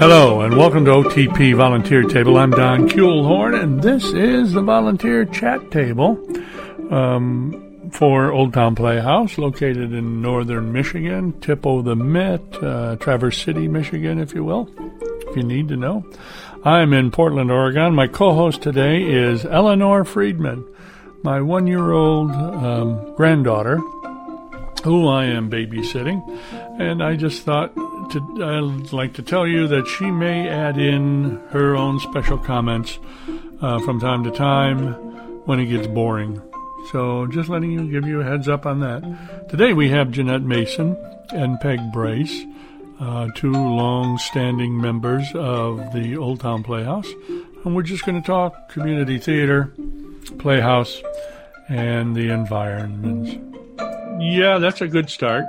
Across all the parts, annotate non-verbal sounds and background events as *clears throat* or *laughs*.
Hello and welcome to OTP Volunteer Table. I'm Don Kuehlhorn and this is the Volunteer Chat Table um, for Old Town Playhouse, located in northern Michigan, tip of the Mitt, uh, Traverse City, Michigan, if you will, if you need to know. I'm in Portland, Oregon. My co-host today is Eleanor Friedman, my one-year-old um, granddaughter, who I am babysitting, and I just thought to, I'd like to tell you that she may add in her own special comments uh, from time to time when it gets boring. So just letting you give you a heads up on that. Today we have Jeanette Mason and Peg Brace, uh, two long-standing members of the Old Town Playhouse, and we're just going to talk community theater, playhouse, and the environments. Yeah, that's a good start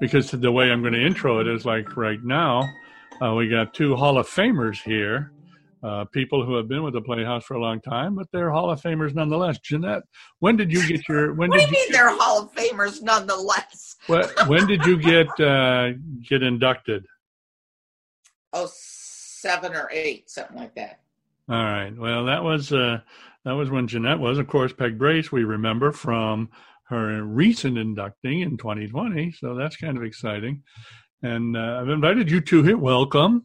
because the way I'm going to intro it is like right now, uh, we got two Hall of Famers here, uh, people who have been with the Playhouse for a long time, but they're Hall of Famers nonetheless. Jeanette, when did you get your? When what did do you mean they're Hall of Famers nonetheless? when, when did you get uh, get inducted? *laughs* Oh, seven or eight, something like that. All right. Well, that was uh, that was when Jeanette was, of course, Peg Brace. We remember from her recent inducting in 2020. So that's kind of exciting. And uh, I've invited you to here. Welcome.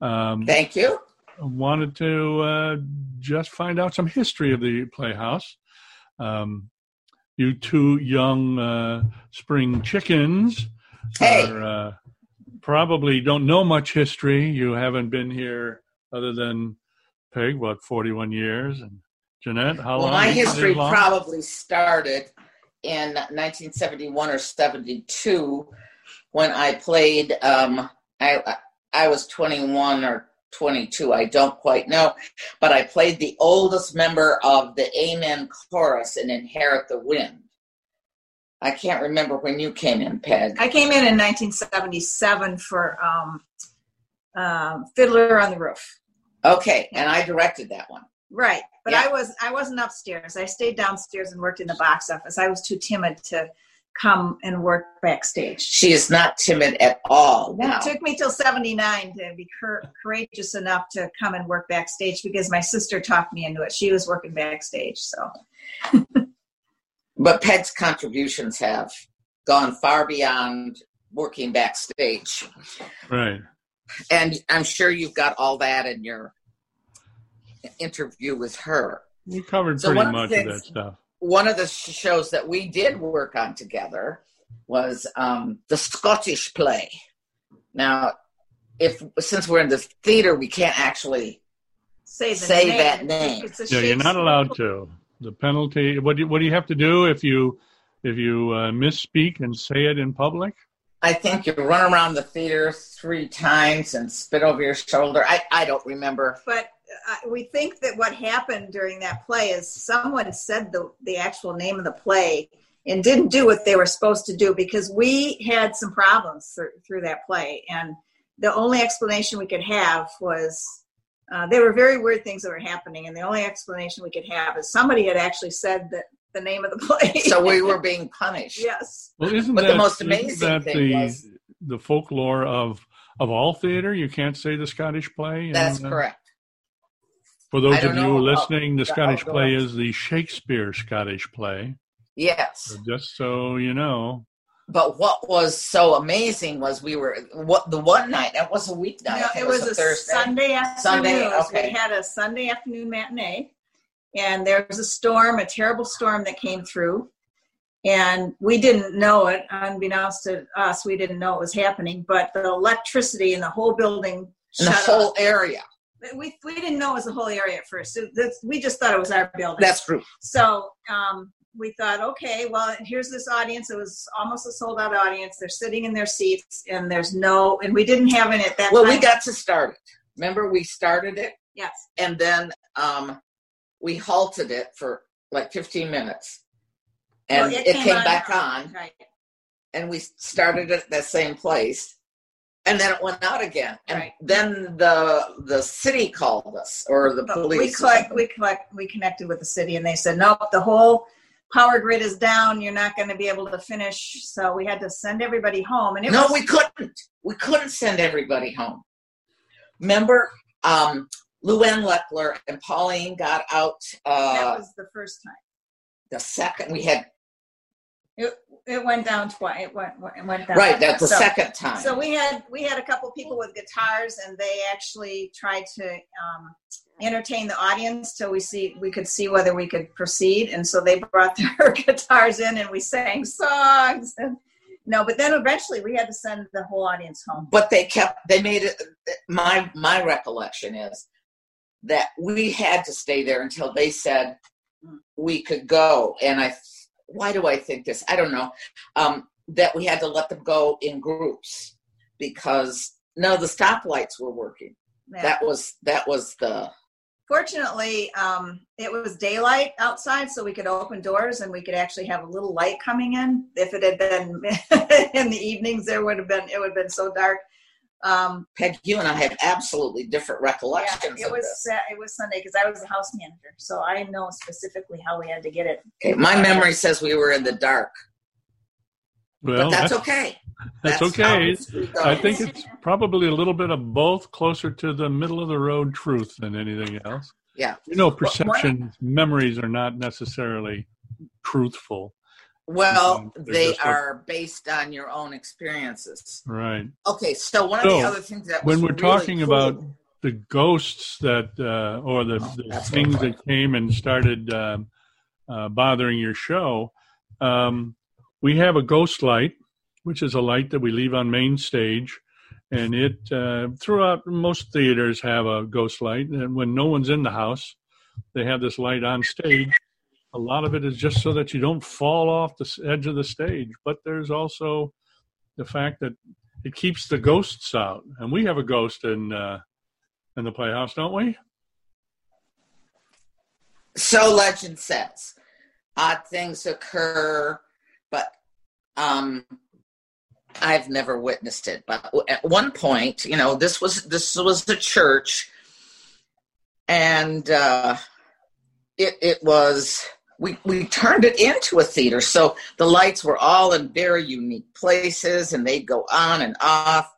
Um, Thank you. I wanted to uh, just find out some history of the Playhouse. Um, you two young uh, spring chickens hey. are, uh, probably don't know much history. You haven't been here other than Peg, what, 41 years? And Jeanette, how long? well, long? My history probably started in 1971 or 72 when I played. Um, I I was 21 or 22. I don't quite know, but I played the oldest member of the Amen chorus in "Inherit the Wind." I can't remember when you came in, Peg. I came in in 1977 for um, uh, Fiddler on the Roof. Okay, and I directed that one. Right, but yeah. I was I wasn't upstairs. I stayed downstairs and worked in the box office. I was too timid to come and work backstage. She is not timid at all. Now. It took me till 79 to be courageous enough to come and work backstage because my sister talked me into it. She was working backstage, so. but Peg's contributions have gone far beyond working backstage. Right. And I'm sure you've got all that in your interview with her. We covered so pretty much of, things, of, that stuff. One of the shows that we did work on together was um, the Scottish play. Now, if since we're in the theater, we can't actually say, say name. that name. Yeah, you're not allowed to. The penalty. What do you, what do you have to do if you if you uh, misspeak and say it in public? I think you run around the theater three times and spit over your shoulder. I, I don't remember. But we think that what happened during that play is someone said the, the actual name of the play and didn't do what they were supposed to do because we had some problems through, through that play. And the only explanation we could have was uh, there were very weird things that were happening. And the only explanation we could have is somebody had actually said that the name of the *laughs* play. so we were being punished. Yes. Well, isn't but that, the most amazing that thing the, was the folklore of of all theater? You can't say the Scottish play. That's uh, correct. For those of you listening, the Scottish play is the Shakespeare Scottish play. Yes. So just so you know. But what was so amazing was we were what the one night. It was a weeknight. No, it, it was, was, a Thursday. Sunday afternoon. Sunday. Okay. We had a Sunday afternoon matinee, and there was a storm, a terrible storm that came through, and we didn't know it. Unbeknownst to us, we didn't know it was happening. But the electricity in the whole building, in the whole area we we didn't know it was the whole area at first. So we just thought it was our building. That's true. So um, we thought, okay, well, here's this audience. It was almost a sold out audience. They're sitting in their seats, and there's no, and we didn't have it at that. Well, time. we got to start it. Remember, we started it. Yes. And then um, we halted it for like 15 minutes, and well, it, it, came, came back on. Right. And we started at the same place and then it went out again. And right. then the the city called us or the police. We collect, we collect, we connected with the city, and they said, nope, the whole power grid is down. You're not going to be able to finish. So we had to send everybody home. And it no, was, we couldn't. We couldn't send everybody home. Remember, um, Luann Leckler and Pauline got out uh, that was the first time. the second. We had It, it went down twice. It went, it went down. right. That's the So- second time. So we had we had a couple people with guitars, and they actually tried to um, entertain the audience till we see we could see whether we could proceed. And so they brought *laughs* their guitars in, and we sang songs. And no, but then eventually we had to send the whole audience home. but they kept they made it my my recollection is that we had to stay there until they said we could go and i why do i think this i don't know um, that we had to let them go in groups because no the stoplights were working Yeah. that was that was the Fortunately, um, it was daylight outside, so we could open doors and we could actually have a little light coming in. If it had been *laughs* in the evenings, there would have been it would have been so dark. Um, peg you and i have absolutely different Yeah, recollections it of was this. It was Sunday because I was the house manager, so I know specifically how we had to get it. okay my memory says we were in the dark Well, but that's, okay that's how okay. I think it's probably a little bit of both, closer to the middle of the road truth than anything else. Yeah. You know, Well, perception memories are not necessarily truthful. Well. They're they are based on your own experiences. Right. Okay, so one of the other things that when we're really talking cool- about the ghosts that, uh, or the, the things that came and started um, uh, bothering your show, um, we have a ghost light, which is a light that we leave on main stage. And it, uh, throughout most theaters, have a ghost light. And when no one's in the house, they have this light on stage. A lot of it is just so that you don't fall off the edge of the stage. But there's also the fact that it keeps the ghosts out. And we have a ghost in uh, in the playhouse, don't we? so legend says odd things occur, but um, I've never witnessed it. But at one point, you know, this was this was the church, and uh, it it was we we turned it into a theater. So the lights were all in very unique places, and they'd go on and off,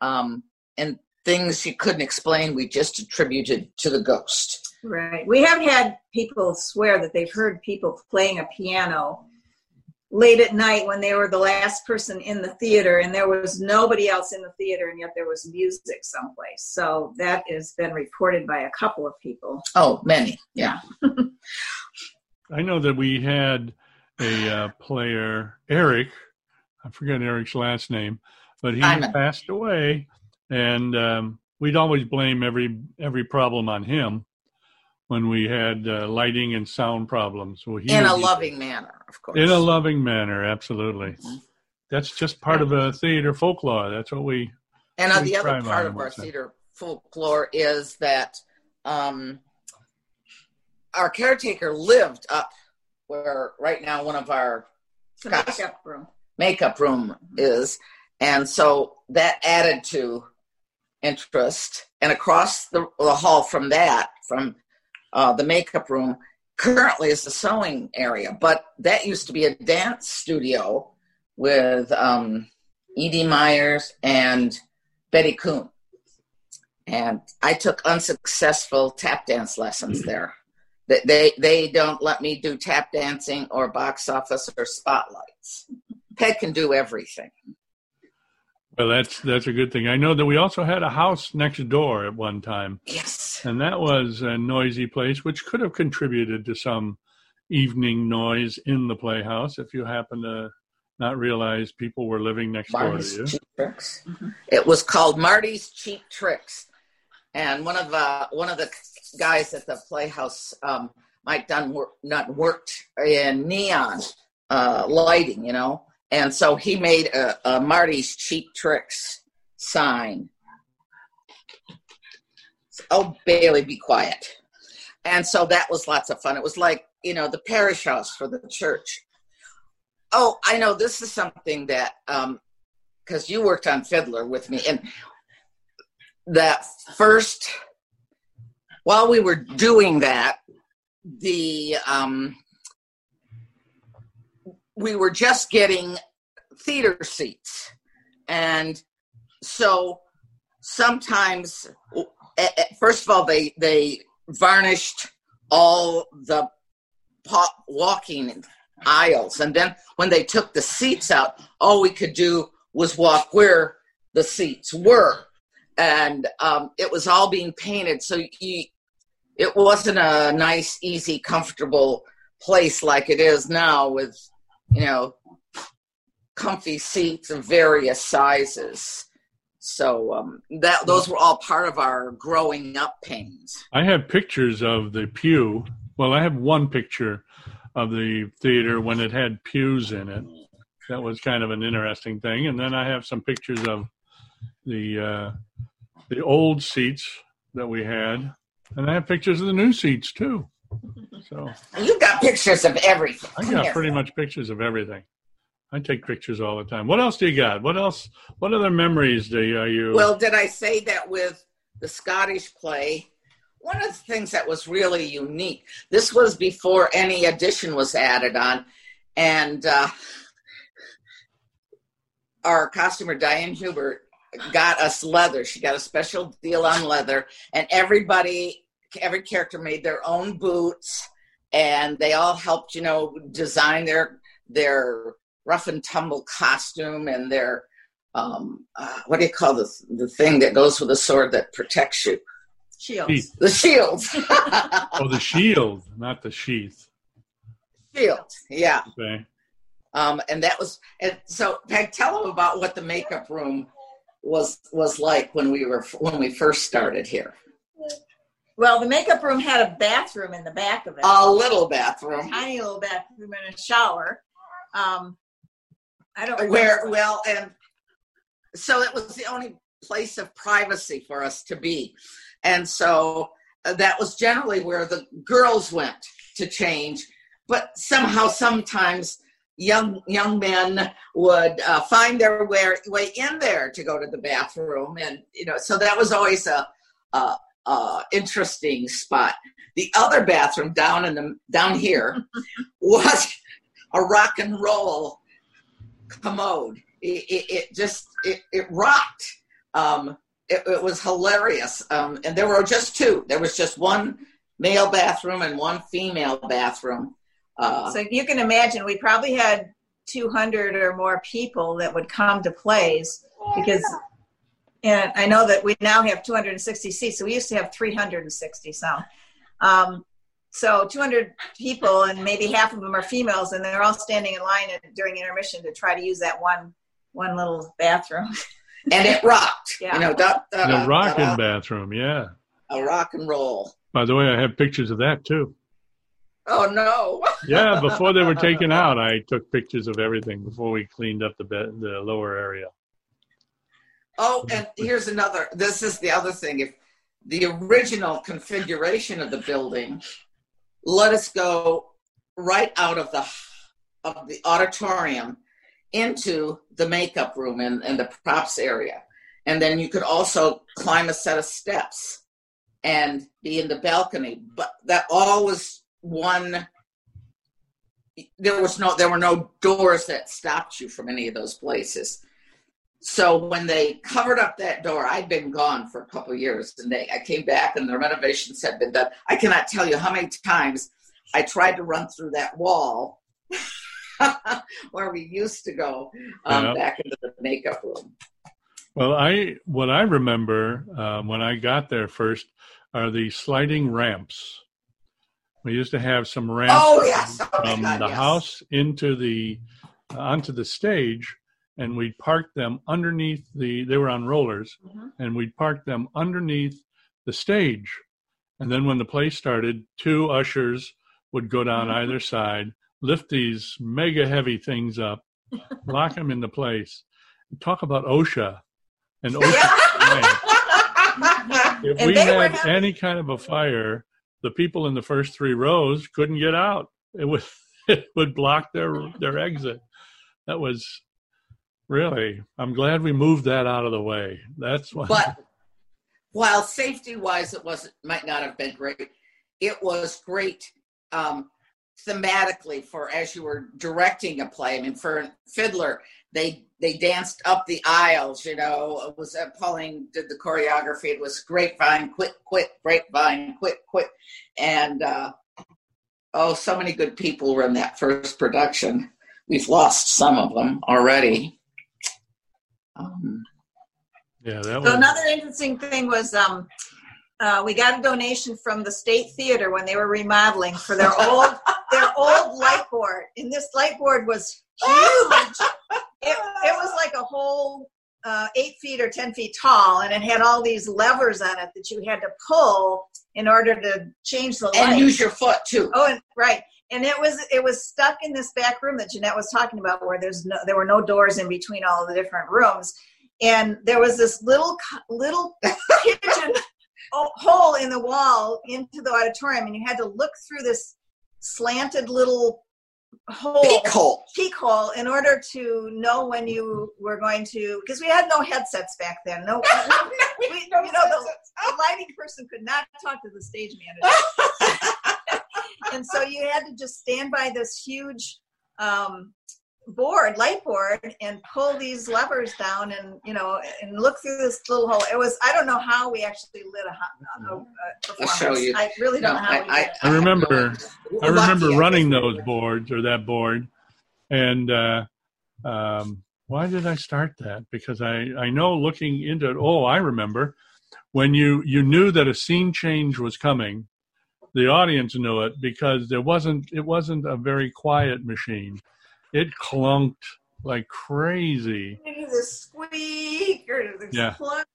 um, and things you couldn't explain. We just attributed to the ghost. Right. We have had people swear that they've heard people playing a piano late at night when they were the last person in the theater and there was nobody else in the theater and yet there was music someplace. So that has been reported by a couple of people. Oh, many, yeah. *laughs* I know that we had a uh, player, Eric. I forget Eric's last name, but he passed away, and um, we'd always blame every every problem on him when we had uh, lighting and sound problems. Well, he in a loving manner, of course. in a loving manner, absolutely. Mhm. That's just part of a theater folklore. That's what we. and uh, we the other part of our theater folklore is that um, our caretaker lived up where right now one of our Gosh. makeup room. makeup room is, and so that added to interest. And across the, the hall from that, from uh, the makeup room, currently is the sewing area, but that used to be a dance studio with um, Edie Myers and Betty Coon. And I took unsuccessful tap dance lessons there. They, they don't let me do tap dancing or box office or spotlights. Peg can do everything. Well, that's that's a good thing. I know that we also had a house next door at one time, Yes. and that was a noisy place, which could have contributed to some evening noise in the playhouse if you happen to not realize people were living next door to you. Tricks. It was called Marty's Cheap Tricks, and one of uh, one of the guys at the Playhouse, um, Mike Dunn, wor- not worked in neon uh, lighting, you know, and so he made a, a Marty's Cheap Tricks sign. Oh, Bailey, be quiet. And so that was lots of fun. It was like you know the parish house for the church. Oh, I know this is something that because you worked on Fiddler with me, and that first while we were doing that, the um, we were just getting theater seats. And so sometimes, first of all, they, they varnished all the walking aisles. And then when they took the seats out, all we could do was walk where the seats were. And um, it was all being painted. So it wasn't a nice, easy, comfortable place like it is now with, you know, comfy seats of various sizes. So um, that those were all part of our growing up pains. I have pictures of the pew. Well, I have one picture of the theater when it had pews in it. That was kind of an interesting thing. And then I have some pictures of the uh, the old seats that we had, and I have pictures of the new seats too. So you got pictures of everything. I got pretty much pictures of everything. I take pictures all the time. What else do you got? What else? What other memories do you? Are you? Well, did I say that with the Scottish play? one of the things that was really unique this was before any addition was added on and uh, our costumer diane hubert got us leather she got a special deal on leather and everybody every character made their own boots and they all helped you know design their their rough and tumble costume and their um, uh, what do you call this the thing that goes with a sword that protects you Shields. The shields. *laughs* oh, the shield, not the sheath. Shield, yeah. Okay. Um, and that was, and so Peg, tell them about what the makeup room was was like when we were when we first started here. Well, the makeup room had a bathroom in the back of it. A little bathroom. A tiny little bathroom and a shower. Um, I don't where well, and so it was the only place of privacy for us to be. And so uh, that was generally where the girls went to change. But somehow, sometimes young young men would uh, find their way, way in there to go to the bathroom, and you know, so that was always a, a, a interesting spot. The other bathroom down in the down here *laughs* was a rock and roll commode. It, it, it just it, it rocked. Um, it, it was hilarious. Um, and there were just two. There was just one male bathroom and one female bathroom. Uh, so you can imagine we probably had 200 or more people that would come to plays because and I know that we now have 260 seats, so we used to have 360 some. Um, so 200 people, and maybe half of them are females, and they're all standing in line during intermission to try to use that one one little bathroom. *laughs* and it rocked. Yeah. You know, da, da, the rocking da, bathroom, yeah. A rock and roll. By the way, I have pictures of that too. Oh no! yeah, before they were taken *laughs* out, I took pictures of everything before we cleaned up the bed, the lower area. Oh, and here's another. This is the other thing. If the original configuration of the building let us go right out of the of the auditorium into the makeup room and, and the props area. And then you could also climb a set of steps and be in the balcony. But that all was one there was no there were no doors that stopped you from any of those places. So when they covered up that door, I'd been gone for a couple years, and they I came back and the renovations had been done. I cannot tell you how many times I tried to run through that wall *laughs* where we used to go um, yeah. back into the makeup room. Well, I what I remember um, when I got there first are the sliding ramps. We used to have some ramps oh, yes. oh, from God, the yes. house into the uh, onto the stage, and we'd park them underneath the. They were on rollers, mm-hmm. and we'd park them underneath the stage. And then when the play started, two ushers would go down mm-hmm. either side, lift these mega heavy things up, *laughs* lock them into place. Talk about OSHA and *laughs* OSHA. if and we had having... any kind of a fire, the people in the first three rows couldn't get out. It would *laughs* it would block their their exit. That was really. I'm glad we moved that out of the way. That's what. But while safety wise, it was might not have been great. It was great um, thematically for as you were directing a play. I mean, for Fiddler, they they danced up the aisles. You know, it was uh, Pauline did the choreography. It was grapevine, quick, quick, grapevine, quick, quick, and uh, oh, so many good people were in that first production. We've lost some of them already. Um, Yeah, that So was. another interesting thing was um, uh, we got a donation from the State Theater when they were remodeling for their old their old *laughs* light board, and this light board was huge. It, it was like a whole uh, eight feet or ten feet tall, and it had all these levers on it that you had to pull in order to change the light. and use your foot too. Oh, and, right. And it was it was stuck in this back room that Jeanette was talking about, where there's no there were no doors in between all of the different rooms, and there was this little little *laughs* kitchen hole in the wall into the auditorium, and you had to look through this slanted little hole Peek hole. peek hole in order to know when you were going to because we had no headsets back then. No we, *laughs* you know the, the lighting person could not talk to the stage manager. *laughs* And so you had to just stand by this huge um, board light board and pull these levers down and you know and look through this little hole it was i don't know how we actually lit a, a, a, a performance show you. i really don't No, know how we I, I remember- I remember Lucky, running guess. those boards or that board, and uh, um, why did I start that? Because I I know looking into it. Oh, I remember when you you knew that a scene change was coming. The audience knew it because there wasn't it wasn't a very quiet machine. It clunked like crazy. the squeak or the Yeah. clunk.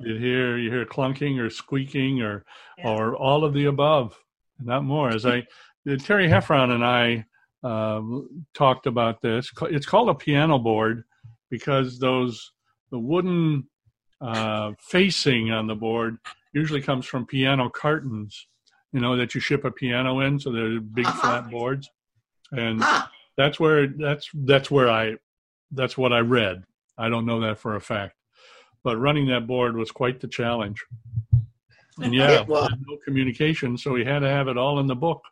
You hear you hear clunking or squeaking or Yeah. or all of the above, not more. As I Terry Heffron and I uh, talked about this. It's called a piano board because those the wooden uh, facing on the board usually comes from piano cartons. You know that you ship a piano in, so they're big Uh-huh. *laughs* flat boards, and. That's where that's that's where I that's what I read. I don't know that for a fact, but running that board was quite the challenge. And yeah, no communication, so we had to have it all in the book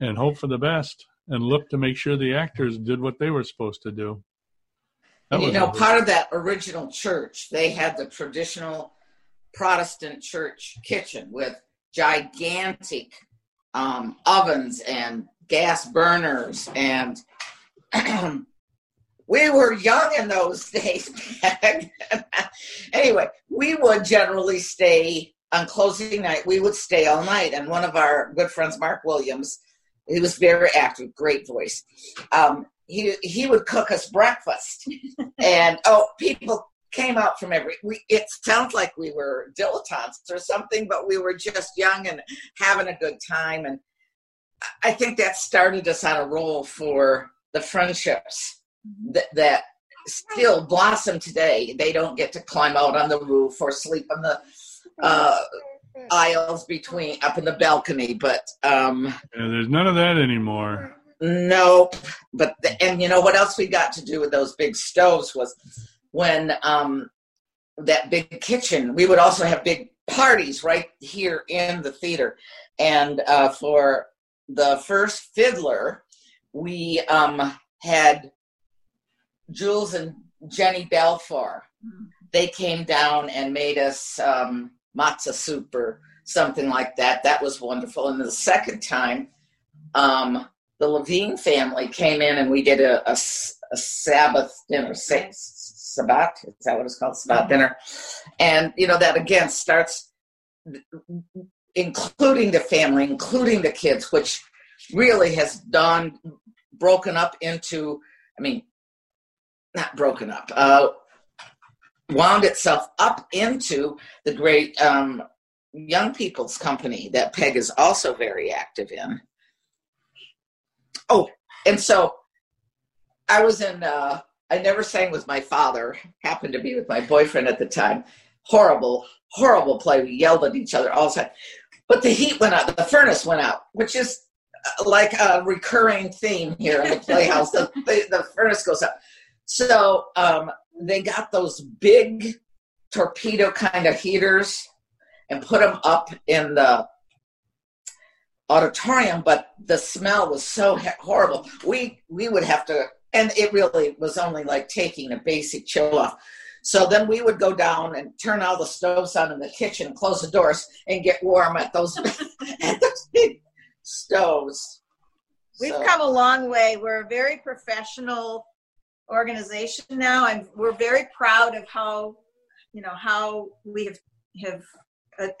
and hope for the best and look to make sure the actors did what they were supposed to do. That you know, a big- part of that original church, they had the traditional Protestant church kitchen with gigantic um, ovens and gas burners. And *clears throat* we were young in those *laughs* days. anyway, we would generally stay on closing night, we would stay all night. And one of our good friends, Mark Williams, he was very active, great voice. Um, he he would cook us breakfast, *laughs* and oh, people came out from every. We, it sounds like we were dilettantes or something, but we were just young and having a good time. And I think that started us on a roll for the friendships that, that still blossom today. They don't get to climb out on the roof or sleep on the uh, aisles between up in the balcony, but um, Yeah, there's none of that anymore. Nope. But the, and you know what else we got to do with those big stoves was when um that big kitchen. We would also have big parties right here in the theater, and uh, for the first fiddler, we um had Jules and Jenny Belfour. They came down and made us um, matzo soup or something like that. That was wonderful. And the second time, um, the Levine family came in and we did a Sabbath dinner, sa- Sabbath, is that what it's called? Sabbath dinner. And, you know, that again starts including the family, including the kids, which really has done, broken up into, I mean, not broken up, uh, wound itself up into the great um, young people's company that Peg is also very active in. Oh, and so I was in, uh, I never sang with my father, happened to be with my boyfriend at the time. Horrible, horrible play. We yelled at each other all the time. But the heat went out, the furnace went out, which is uh, like a recurring theme here in the playhouse. the, the, the furnace goes up. So um, they got those big torpedo kind of heaters and put them up in the auditorium, but the smell was so horrible. We we would have to, and it really was only like taking a basic chill off. So then we would go down and turn all the stoves on in the kitchen, close the doors, and get warm at those *laughs* *laughs* at those big stoves. We've so. come a long way. We're a very professional organization now, and we're very proud of how you know how we have have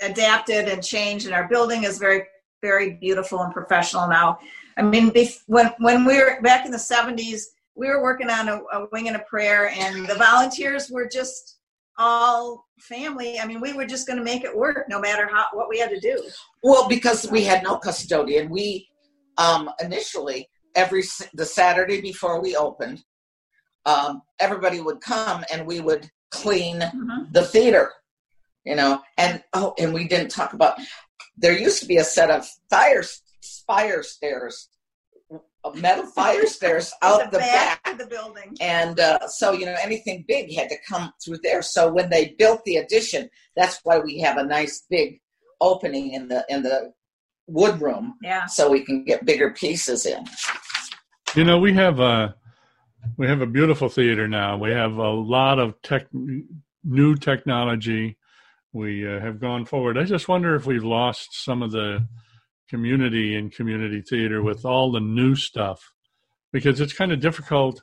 adapted and changed, and our building is very very beautiful and professional now. I mean, when when we were back in the '70s, we were working on a, a wing and a prayer, and the volunteers were just all family. I mean, we were just going to make it work, no matter how what we had to do. Well, because we had no custodian, we um, initially every the Saturday before we opened, um, everybody would come and we would clean mm-hmm. the theater, you know. And oh, and we didn't talk about there used to be a set of fire fire stairs metal fire stairs *laughs* out the, the back, back, of the building. And uh, so, you know, anything big had to come through there. So when they built the addition, that's why we have a nice big opening in the in the wood room. Yeah. So we can get bigger pieces in. You know, we have a we have a beautiful theater now. We have a lot of tech new technology. We uh, have gone forward. I just wonder if we've lost some of the community and community theater with all the new stuff. Because it's kind of difficult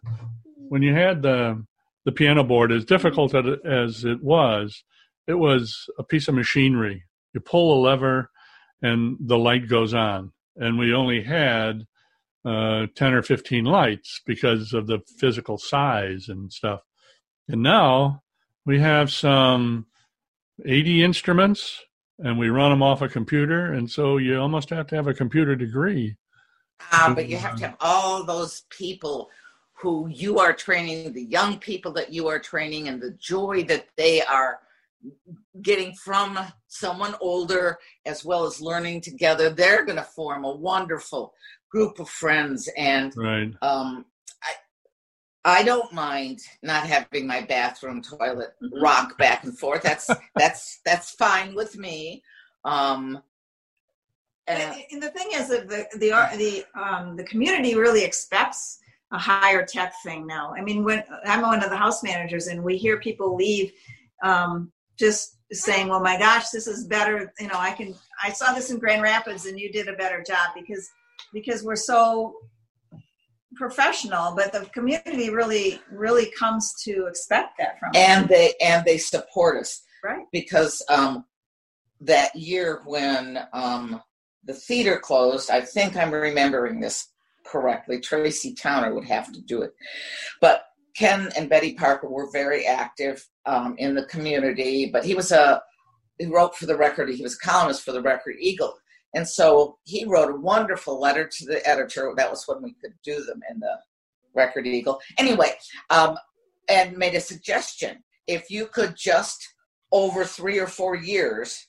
when you had the the piano board as difficult as it was it was a piece of machinery. You pull a lever and the light goes on. And we only had uh, 10 or 15 lights because of the physical size and stuff. And now we have some 80 instruments and we run them off a computer, and so you almost have to have a computer degree. Ah, but you have to have all those people who you are training, the young people that you are training, and the joy that they are getting from someone older as well as learning together. They're going to form a wonderful group of friends, and right. um, I don't mind not having my bathroom toilet mm-hmm. rock back and forth. That's *laughs* that's that's fine with me. Um, and, and, the thing is that the the the um, the community really expects a higher tech thing now. I mean, when I'm one of the house managers, and we hear people leave, um, just saying, "Well, my gosh, this is better." You know, I can I saw this in Grand Rapids, and you did a better job because because we're so professional, but the community really, really comes to expect that from and us. they and they support us, right? Because um, that year when um, the theater closed, I think I'm remembering this correctly. Tracy Towner would have to do it, but Ken and Betty Parker were very active um, in the community. But he was a he wrote for the record. He was a columnist for the Record Eagle, and so he wrote a wonderful letter to the editor. That was when we could do them in the Record Eagle. Anyway, um, and made a suggestion. If you could just, over three or four years,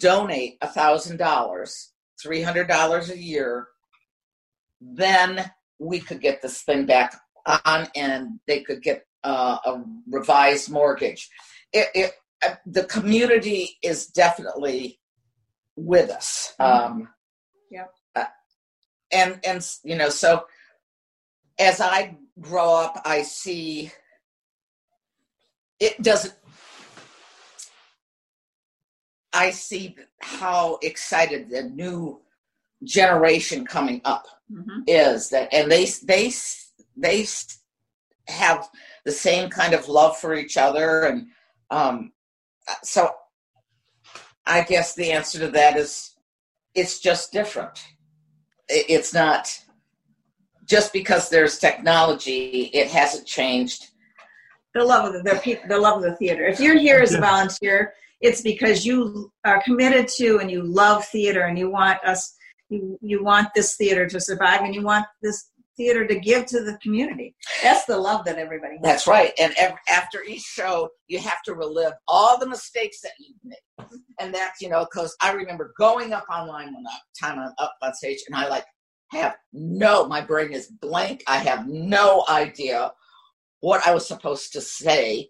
donate a $1,000, $300 a year, then we could get this thing back on and they could get uh, a revised mortgage. It, it, uh, the community is definitely with us. Mm-hmm. Um, yeah. Uh, and and you know, so as I grow up, I see it doesn't. I see how excited the new generation coming up mm-hmm. is that, and they they they have the same kind of love for each other, and um, so I guess the answer to that is it's just different. It's not just because there's technology, it hasn't changed. The love of the, the, the love of the theater. If you're here as a volunteer, it's because you are committed to and you love theater and you want us you, you want this theater to survive and you want this theater to give to the community. That's the love that everybody has. That's right. And after each show, you have to relive all the mistakes that you made. And that's, you know, because I remember going up online one time I'm up on stage and I like have no, my brain is blank. I have no idea what I was supposed to say.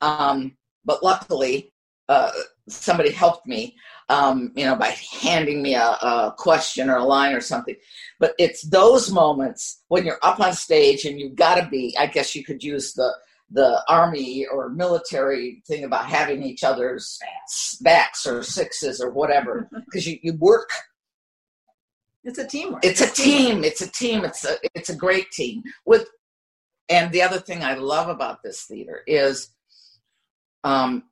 Um, but luckily, uh, somebody helped me, um, you know, by handing me a, a question or a line or something. But it's those moments when you're up on stage and you've got to be. I guess you could use the the army or military thing about having each other's backs or sixes or whatever *laughs* because you, you work It's a teamwork. it's a team it's a team it's a it's a great team with and the other thing i love about this theater is um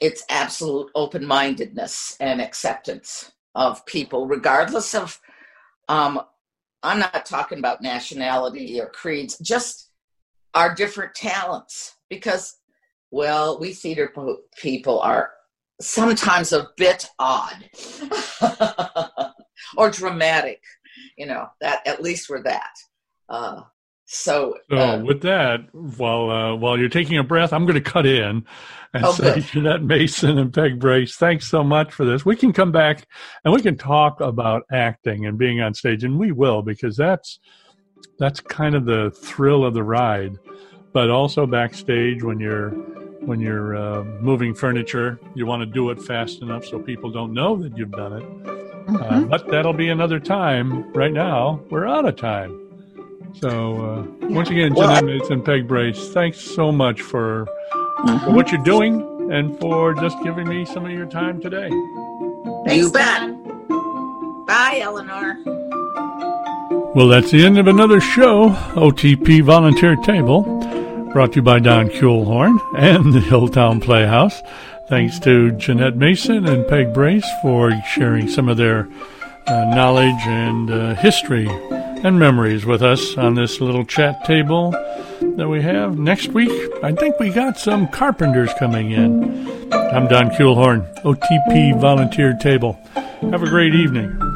it's absolute open-mindedness and acceptance of people regardless of um i'm not talking about nationality or creeds just our different talents because well we theater people are sometimes a bit odd *laughs* or dramatic you know that at least we're that uh, so, So uh, with that, while uh, while you're taking a breath, I'm going to cut in and Oh, say, good. *laughs* Jeanette Mason and Peg Brace, thanks so much for this. We can come back and we can talk about acting and being on stage, and we will because that's that's kind of the thrill of the ride. But also backstage when you're when you're uh, moving furniture, you want to do it fast enough so people don't know that you've done it. Uh, mhm. but that'll be another time. Right now, we're out of time. So, uh, once again, Well, Jeanette Mason, Peg Brace, thanks so much for, for what you're doing and for just giving me some of your time today. Thanks, You bet. Don. Bye, Eleanor. Well, that's the end of another show, OTP Volunteer Table, brought to you by Don Kuhlhorn and the Old Town Playhouse. Thanks to Jeanette Mason and Peg Brace for sharing some of their uh, knowledge and uh, history and memories with us on this little chat table that we have. Next week, I think we got some carpenters coming in. I'm Don Kuhlhorn, OTP Volunteer Table. Have a great evening.